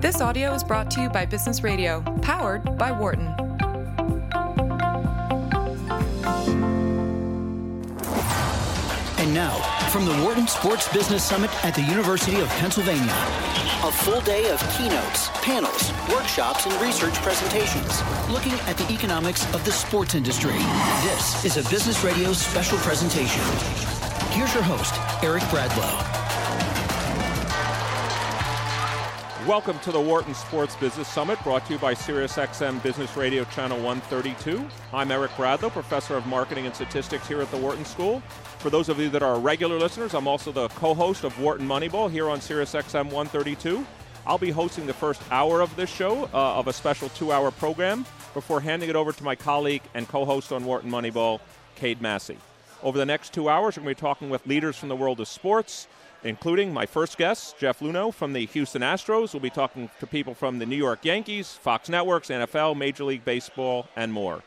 This audio is brought to you by Business Radio, powered by Wharton. And now, from the Wharton Sports Business Summit at the University of Pennsylvania, a full day of keynotes, panels, workshops, and research presentations looking at the economics of the sports industry. This is a Business Radio special presentation. Here's your host, Eric Bradlow. Welcome to the Wharton Sports Business Summit brought to you by SiriusXM Business Radio Channel 132. I'm Eric Bradlow, Professor of Marketing and Statistics here at the Wharton School. For those of you that are regular listeners, I'm also the co host of Wharton Moneyball here on SiriusXM 132. I'll be hosting the first hour of this show uh, of a special two hour program before handing it over to my colleague and co host on Wharton Moneyball, Cade Massey. Over the next two hours, we're going to be talking with leaders from the world of sports including my first guest, Jeff Luhnow from the Houston Astros. We'll be talking to people from the New York Yankees, Fox Networks, NFL, Major League Baseball, and more.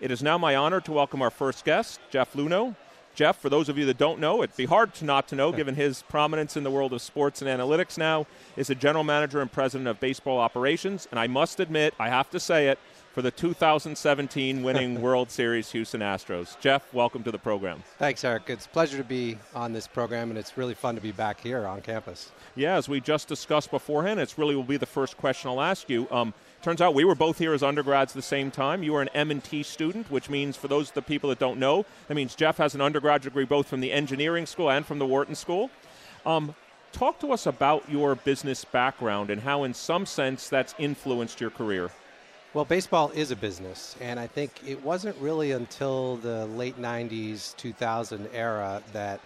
It is now my honor to welcome our first guest, Jeff Luhnow. Jeff, for those of you that don't know, it'd be hard to not to know given his prominence in the world of sports and analytics now, is the general manager and president of baseball operations. And I must admit, I have to say it, for the 2017 winning World Series Houston Astros. Jeff, welcome to the program. Thanks, Eric. It's a pleasure to be on this program, and it's really fun to be back here on campus. Yeah, as we just discussed beforehand, it's really will be the first question I'll ask you. Um, turns out we were both here as undergrads at the same time. You were an M&T student, which means for those of the people that don't know, that means Jeff has an undergraduate degree both from the engineering school and from the Wharton School. Um, talk to us about your business background and how, in some sense, that's influenced your career. Well, baseball is a business, and I think it wasn't really until the late 90s, 2000 era that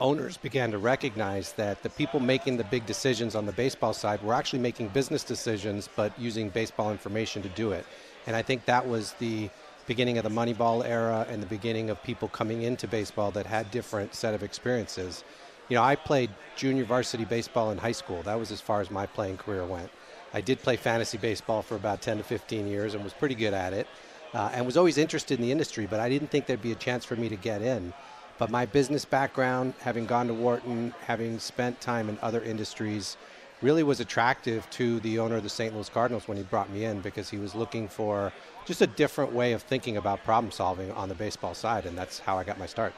owners began to recognize that the people making the big decisions on the baseball side were actually making business decisions, but using baseball information to do it. And I think that was the beginning of the Moneyball era and the beginning of people coming into baseball that had different set of experiences. You know, I played junior varsity baseball in high school. That was as far as my playing career went. I did play fantasy baseball for about 10 to 15 years and was pretty good at it. Uh, and was always interested in the industry, but I didn't think there'd be a chance for me to get in. But my business background, having gone to Wharton, having spent time in other industries, really was attractive to the owner of the St. Louis Cardinals when he brought me in because he was looking for just a different way of thinking about problem solving on the baseball side, and that's how I got my start.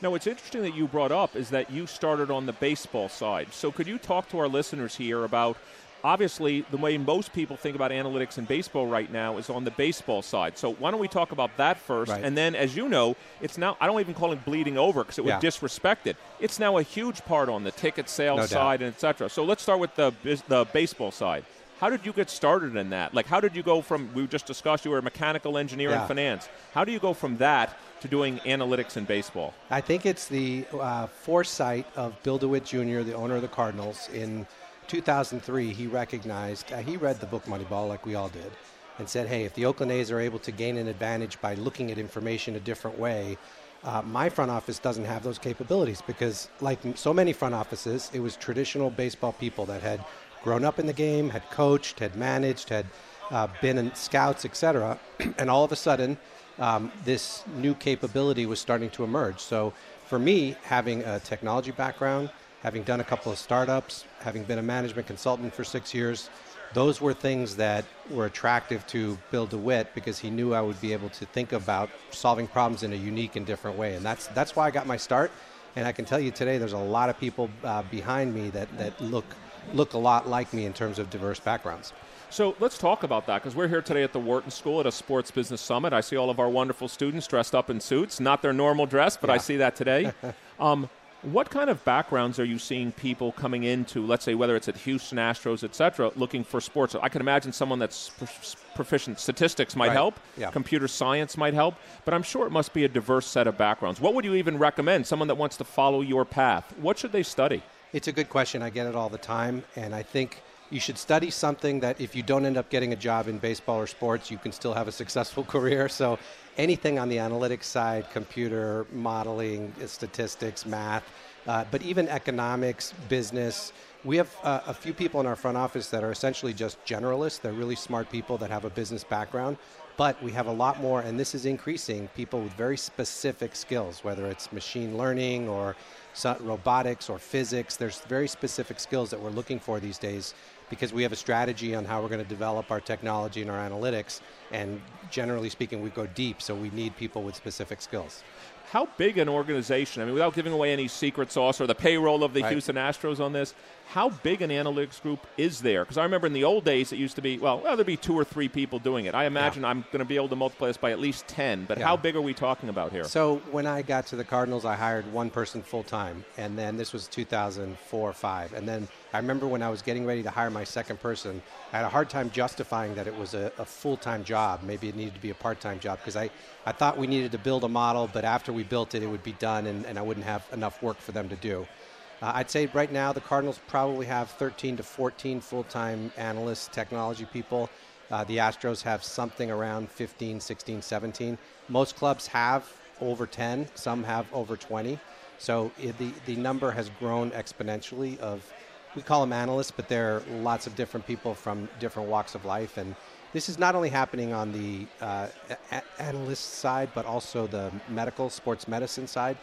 Now, what's interesting that you brought up is that you started on the baseball side. So, could you talk to our listeners here about obviously the way most people think about analytics in baseball right now is on the baseball side. So why don't we talk about that first? Right. And then, as you know, it's now I don't even call it bleeding over because it would Yeah. disrespect it. It's now a huge part on the ticket sales No side and etc. So let's start with the the baseball side. How did you get started in that? Like, how did you go from we just discussed you were a mechanical engineer in finance? How do you go from that to doing analytics in baseball? I think it's the uh, foresight of Bill DeWitt Jr., the owner of the Cardinals. In 2003, he recognized, uh, he read the book Moneyball like we all did, and said, hey, if the Oakland A's are able to gain an advantage by looking at information a different way, uh, my front office doesn't have those capabilities because, like so many front offices, it was traditional baseball people that had grown up in the game, had coached, had managed, had uh, been in scouts, etc. and all of a sudden, um, this new capability was starting to emerge. So, for me, having a technology background, having done a couple of startups, having been a management consultant for six years, those were things that were attractive to Bill DeWitt because he knew I would be able to think about solving problems in a unique and different way. And that's, that's why I got my start. And I can tell you today, there's a lot of people uh, behind me that, that look, look a lot like me in terms of diverse backgrounds. So let's talk about that because we're here today at the Wharton School at a sports business summit. I see all of our wonderful students dressed up in suits, not their normal dress, but I see that today. um, what kind of backgrounds are you seeing people coming into, let's say, whether it's at Houston Astros, et cetera, looking for sports? I can imagine someone that's proficient statistics might Right. help, Yeah. computer science might help, but I'm sure it must be a diverse set of backgrounds. What would you even recommend? Someone that wants to follow your path, what should they study? It's a good question. I get it all the time. And I think you should study something that if you don't end up getting a job in baseball or sports, you can still have a successful career. So anything on the analytics side, computer modeling, statistics, math, uh, but even economics, business, We have uh, a few people in our front office that are essentially just generalists. They're really smart people that have a business background, but we have a lot more, and this is increasing people with very specific skills, whether it's machine learning or robotics or physics. There's very specific skills that we're looking for these days because we have a strategy on how we're going to develop our technology and our analytics. And generally speaking, we go deep, so we need people with specific skills. How big an organization, I mean, without giving away any secret sauce or the payroll of the right. Houston Astros on this, how big an analytics group is there? Because I remember in the old days it used to be, well, well there'd be two or three people doing it. I imagine yeah. I'm going to be able to multiply this by at least 10, but yeah. how big are we talking about here? So when I got to the Cardinals, I hired one person full time, and then this was 2004 5. And then I remember when I was getting ready to hire my second person, I had a hard time justifying that it was a, a full time job. Maybe it needed to be a part time job because I, I thought we needed to build a model, but after we built it, it would be done and, and I wouldn't have enough work for them to do. Uh, I'd say right now the Cardinals probably have 13 to 14 full time analysts, technology people. Uh, the Astros have something around 15, 16, 17. Most clubs have over 10, some have over 20. So it, the, the number has grown exponentially of we call them analysts, but they're lots of different people from different walks of life. And this is not only happening on the uh, a- analyst side, but also the medical, sports medicine side.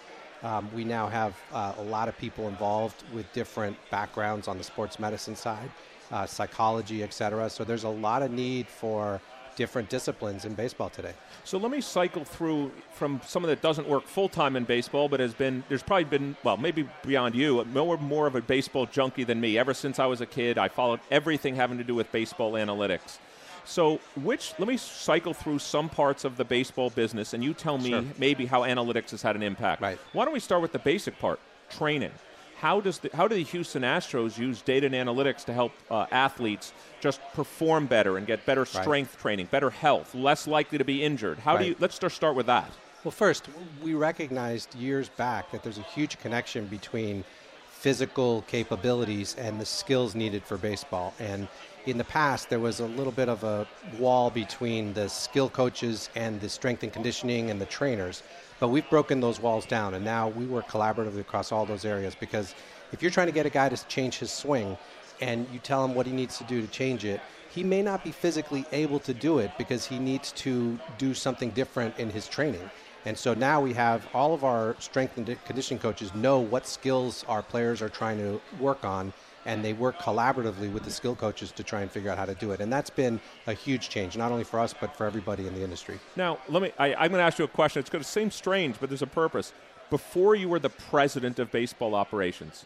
Um, we now have uh, a lot of people involved with different backgrounds on the sports medicine side, uh, psychology, et cetera. So there's a lot of need for different disciplines in baseball today. So let me cycle through from someone that doesn't work full time in baseball, but has been there's probably been well maybe beyond you more more of a baseball junkie than me. Ever since I was a kid, I followed everything having to do with baseball analytics. So, which let me cycle through some parts of the baseball business, and you tell me sure. maybe how analytics has had an impact. Right. Why don't we start with the basic part, training? how does the, how do the Houston Astros use data and analytics to help uh, athletes just perform better and get better strength right. training, better health, less likely to be injured? How right. do you? Let's just start with that. Well, first, we recognized years back that there's a huge connection between physical capabilities and the skills needed for baseball. And in the past, there was a little bit of a wall between the skill coaches and the strength and conditioning and the trainers. But we've broken those walls down, and now we work collaboratively across all those areas because if you're trying to get a guy to change his swing and you tell him what he needs to do to change it, he may not be physically able to do it because he needs to do something different in his training. And so now we have all of our strength and conditioning coaches know what skills our players are trying to work on and they work collaboratively with the skill coaches to try and figure out how to do it. And that's been a huge change, not only for us, but for everybody in the industry. Now, let me, I, I'm going to ask you a question. It's going to seem strange, but there's a purpose. Before you were the president of baseball operations,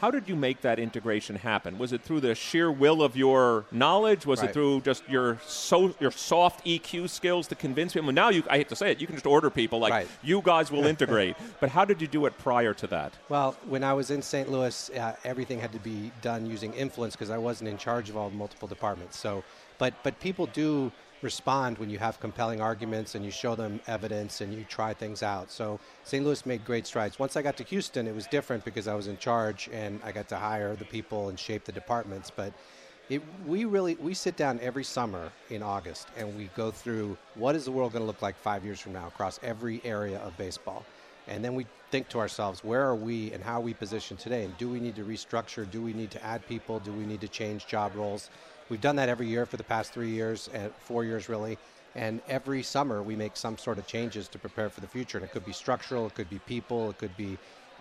how did you make that integration happen? Was it through the sheer will of your knowledge? Was right. it through just your so your soft EQ skills to convince people? Now you, I hate to say it, you can just order people like right. you guys will integrate. but how did you do it prior to that? Well, when I was in St. Louis, uh, everything had to be done using influence because I wasn't in charge of all the multiple departments. So, but but people do respond when you have compelling arguments and you show them evidence and you try things out. So St. Louis made great strides. Once I got to Houston, it was different because I was in charge and I got to hire the people and shape the departments. But it, we really we sit down every summer in August and we go through what is the world going to look like five years from now across every area of baseball. And then we think to ourselves, where are we and how are we positioned today? And do we need to restructure? Do we need to add people? Do we need to change job roles? We've done that every year for the past three years, and four years really. And every summer we make some sort of changes to prepare for the future. And it could be structural, it could be people, it could be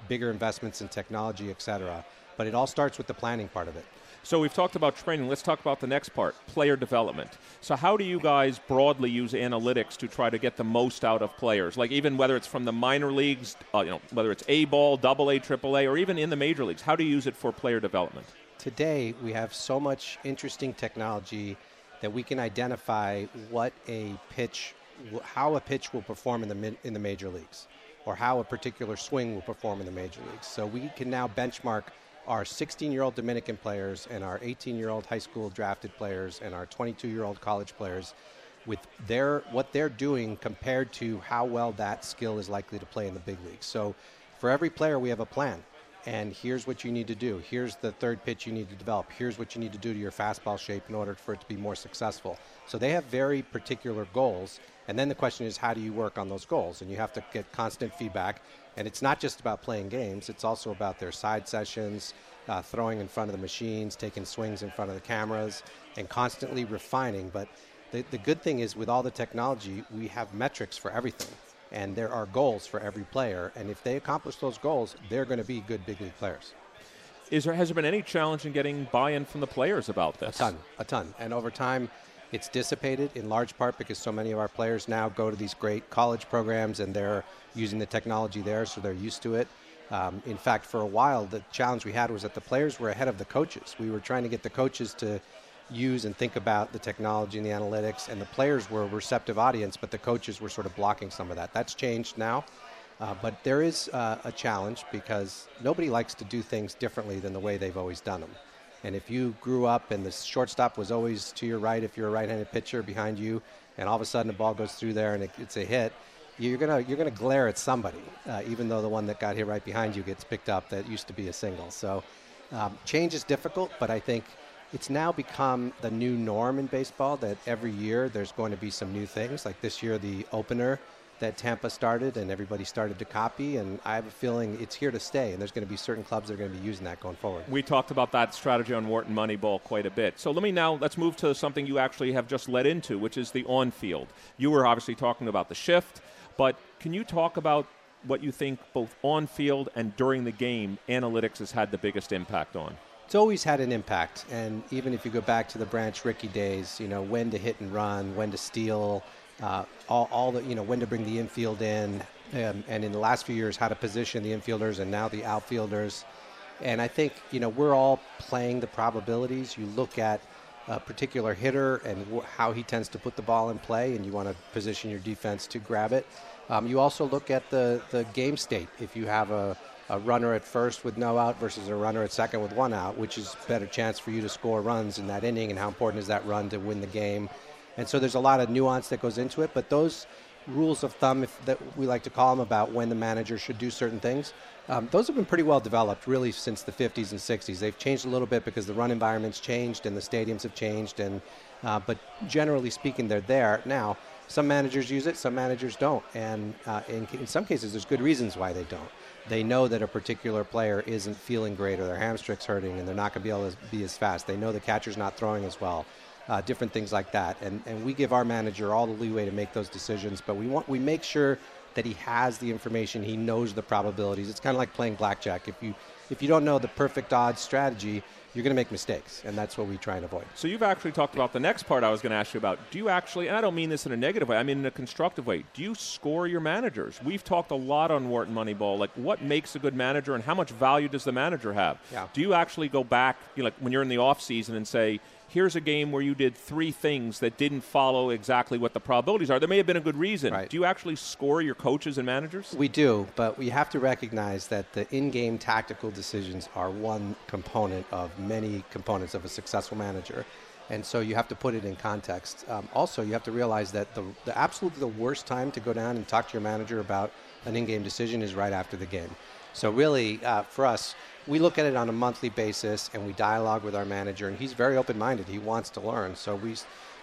bigger investments in technology, et cetera. But it all starts with the planning part of it. So we've talked about training. Let's talk about the next part, player development. So how do you guys broadly use analytics to try to get the most out of players? Like even whether it's from the minor leagues, uh, you know, whether it's A ball, double A, triple A, or even in the major leagues. How do you use it for player development? Today we have so much interesting technology that we can identify what a pitch, how a pitch will perform in the in the major leagues, or how a particular swing will perform in the major leagues. So we can now benchmark our 16-year-old Dominican players and our 18-year-old high school drafted players and our 22-year-old college players with their what they're doing compared to how well that skill is likely to play in the big leagues. So for every player we have a plan and here's what you need to do. Here's the third pitch you need to develop. Here's what you need to do to your fastball shape in order for it to be more successful. So they have very particular goals. And then the question is, how do you work on those goals? And you have to get constant feedback. And it's not just about playing games, it's also about their side sessions, uh, throwing in front of the machines, taking swings in front of the cameras, and constantly refining. But the, the good thing is, with all the technology, we have metrics for everything. And there are goals for every player. And if they accomplish those goals, they're going to be good big league players. Is there, has there been any challenge in getting buy in from the players about this? A ton, a ton. And over time, it's dissipated in large part because so many of our players now go to these great college programs and they're using the technology there, so they're used to it. Um, in fact, for a while, the challenge we had was that the players were ahead of the coaches. We were trying to get the coaches to use and think about the technology and the analytics, and the players were a receptive audience, but the coaches were sort of blocking some of that. That's changed now. Uh, but there is uh, a challenge because nobody likes to do things differently than the way they've always done them. And if you grew up and the shortstop was always to your right, if you're a right-handed pitcher behind you, and all of a sudden the ball goes through there and it, it's a hit, you're gonna you're gonna glare at somebody, uh, even though the one that got hit right behind you gets picked up. That used to be a single. So um, change is difficult, but I think it's now become the new norm in baseball that every year there's going to be some new things. Like this year, the opener that Tampa started and everybody started to copy. And I have a feeling it's here to stay. And there's going to be certain clubs that are going to be using that going forward. We talked about that strategy on Wharton Moneyball quite a bit. So let me now let's move to something you actually have just led into, which is the on-field. You were obviously talking about the shift, but can you talk about what you think both on field and during the game analytics has had the biggest impact on? It's always had an impact, and even if you go back to the Branch Rickey days, you know when to hit and run, when to steal, uh, all, all the you know when to bring the infield in, um, and in the last few years how to position the infielders and now the outfielders. And I think you know we're all playing the probabilities. You look at a particular hitter and wh- how he tends to put the ball in play, and you want to position your defense to grab it. Um, you also look at the the game state. If you have a a runner at first with no out versus a runner at second with one out, which is better chance for you to score runs in that inning, and how important is that run to win the game? And so there's a lot of nuance that goes into it, but those rules of thumb, if, that we like to call them, about when the manager should do certain things, um, those have been pretty well developed really since the 50s and 60s. They've changed a little bit because the run environment's changed and the stadiums have changed, and uh, but generally speaking, they're there now. Some managers use it, some managers don't, and uh, in, in some cases, there's good reasons why they don't. They know that a particular player isn't feeling great, or their hamstring's hurting, and they're not going to be able to be as fast. They know the catcher's not throwing as well uh, different things like that. And, and we give our manager all the leeway to make those decisions, but we want we make sure that he has the information, he knows the probabilities. It's kind of like playing blackjack. If you if you don't know the perfect odds strategy, you're going to make mistakes, and that's what we try and avoid. So you've actually talked about the next part I was going to ask you about. Do you actually, and I don't mean this in a negative way, I mean in a constructive way. Do you score your managers? We've talked a lot on Wharton Moneyball, like what makes a good manager and how much value does the manager have? Yeah. Do you actually go back, you know, like when you're in the off season and say, here's a game where you did three things that didn't follow exactly what the probabilities are. There may have been a good reason. Right. Do you actually score your coaches and managers? We do, but we have to recognize that the in game tactical decisions are one component of many components of a successful manager. And so you have to put it in context. Um, also, you have to realize that the, the absolutely the worst time to go down and talk to your manager about an in game decision is right after the game. So, really, uh, for us, we look at it on a monthly basis and we dialogue with our manager and he's very open-minded he wants to learn so we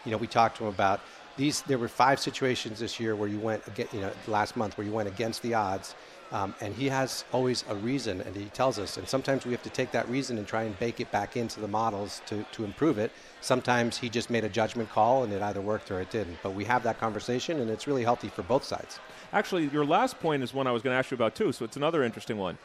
you know we talked to him about these there were five situations this year where you went you know last month where you went against the odds um, and he has always a reason and he tells us and sometimes we have to take that reason and try and bake it back into the models to, to improve it sometimes he just made a judgment call and it either worked or it didn't but we have that conversation and it's really healthy for both sides actually your last point is one i was going to ask you about too so it's another interesting one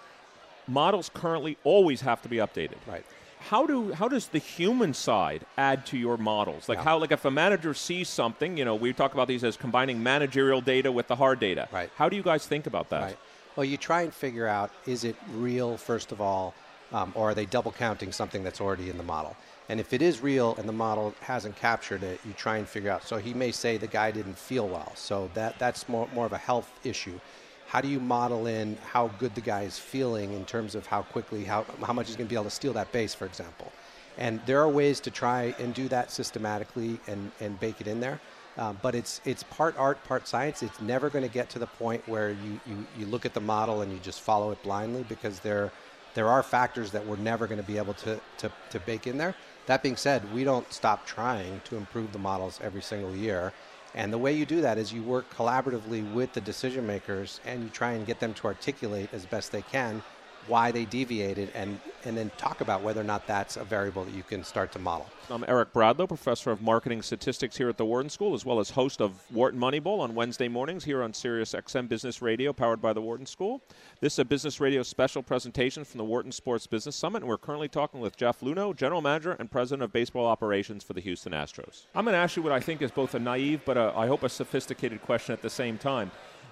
models currently always have to be updated. Right. How do how does the human side add to your models? Like yeah. how like if a manager sees something, you know, we talk about these as combining managerial data with the hard data. Right. How do you guys think about that? Right. Well, you try and figure out is it real first of all, um, or are they double counting something that's already in the model? And if it is real and the model hasn't captured it, you try and figure out. So he may say the guy didn't feel well. So that that's more more of a health issue how do you model in how good the guy is feeling in terms of how quickly, how, how much he's going to be able to steal that base, for example? And there are ways to try and do that systematically and, and bake it in there. Um, but it's it's part art, part science. It's never going to get to the point where you, you, you look at the model and you just follow it blindly because there there are factors that we're never going to be able to, to, to bake in there. That being said, we don't stop trying to improve the models every single year. And the way you do that is you work collaboratively with the decision makers and you try and get them to articulate as best they can why they deviated and, and then talk about whether or not that's a variable that you can start to model. I'm Eric Bradlow, professor of marketing statistics here at the Wharton School, as well as host of Wharton Moneyball on Wednesday mornings here on Sirius XM Business Radio, powered by the Wharton School. This is a Business Radio special presentation from the Wharton Sports Business Summit, and we're currently talking with Jeff Luhnow, general manager and president of baseball operations for the Houston Astros. I'm going to ask you what I think is both a naive but a, I hope a sophisticated question at the same time.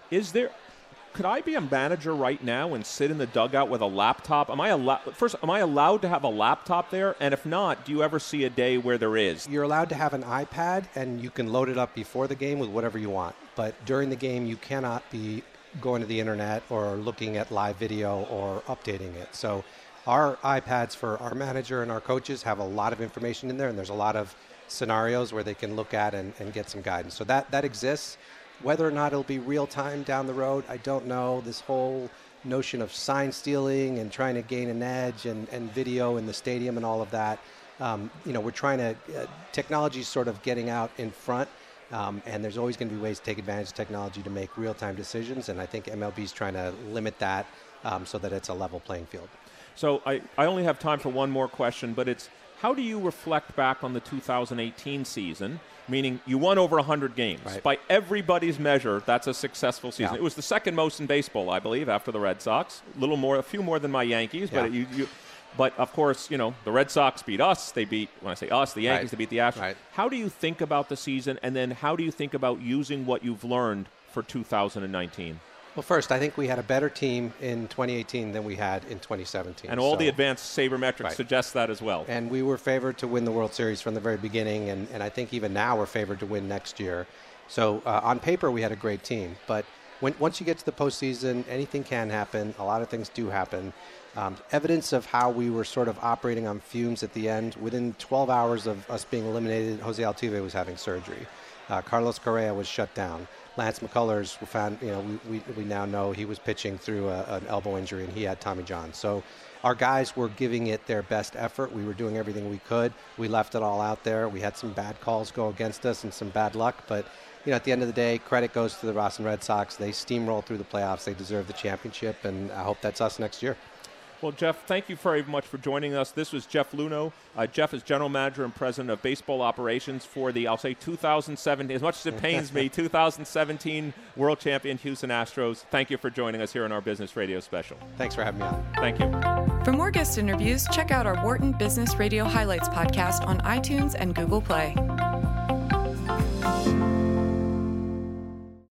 Is there could I be a manager right now and sit in the dugout with a laptop? Am I allowed? First, am I allowed to have a laptop there? And if not, do you ever see a day where there is? You're allowed to have an iPad, and you can load it up before the game with whatever you want. But during the game, you cannot be going to the internet or looking at live video or updating it. So, our iPads for our manager and our coaches have a lot of information in there, and there's a lot of scenarios where they can look at and, and get some guidance. So that that exists. Whether or not it'll be real time down the road, I don't know. This whole notion of sign stealing and trying to gain an edge and, and video in the stadium and all of that. Um, you know, we're trying to, uh, technology's sort of getting out in front. Um, and there's always going to be ways to take advantage of technology to make real time decisions. And I think MLB's trying to limit that um, so that it's a level playing field. So I, I only have time for one more question, but it's how do you reflect back on the 2018 season? Meaning you won over 100 games. Right. By everybody's measure, that's a successful season. Yeah. It was the second most in baseball, I believe, after the Red Sox. A little more, a few more than my Yankees, Yeah. but you, you but of course, you know, the Red Sox beat us. They beat, when I say us, the Yankees, Right. they beat the Astros. Right. How do you think about the season, and then how do you think about using what you've learned for 2019? Well, first, I think we had a better team in 2018 than we had in 2017. And all the advanced sabermetrics Right. suggest that as well. And we were favored to win the World Series from the very beginning, and, and I think even now we're favored to win next year. So uh, on paper, we had a great team. But when, once you get to the postseason, anything can happen. A lot of things do happen. Um, evidence of how we were sort of operating on fumes at the end. Within 12 hours of us being eliminated, Jose Altuve was having surgery. Uh, Carlos Correa was shut down. Lance McCullers we found, you know, we, we, we now know he was pitching through a, an elbow injury and he had Tommy John. So our guys were giving it their best effort. We were doing everything we could. We left it all out there. We had some bad calls go against us and some bad luck, but you know, at the end of the day, credit goes to the Boston Red Sox. They steamrolled through the playoffs. They deserve the championship, and I hope that's us next year. Well, Jeff, thank you very much for joining us. This was Jeff Luhnow. Uh, Jeff is general manager and president of baseball operations for the, I'll say, 2017, as much as it pains me, 2017 World Champion Houston Astros. Thank you for joining us here on our Business Radio special. Thanks for having me on. Thank you. For more guest interviews, check out our Wharton Business Radio Highlights podcast on iTunes and Google Play.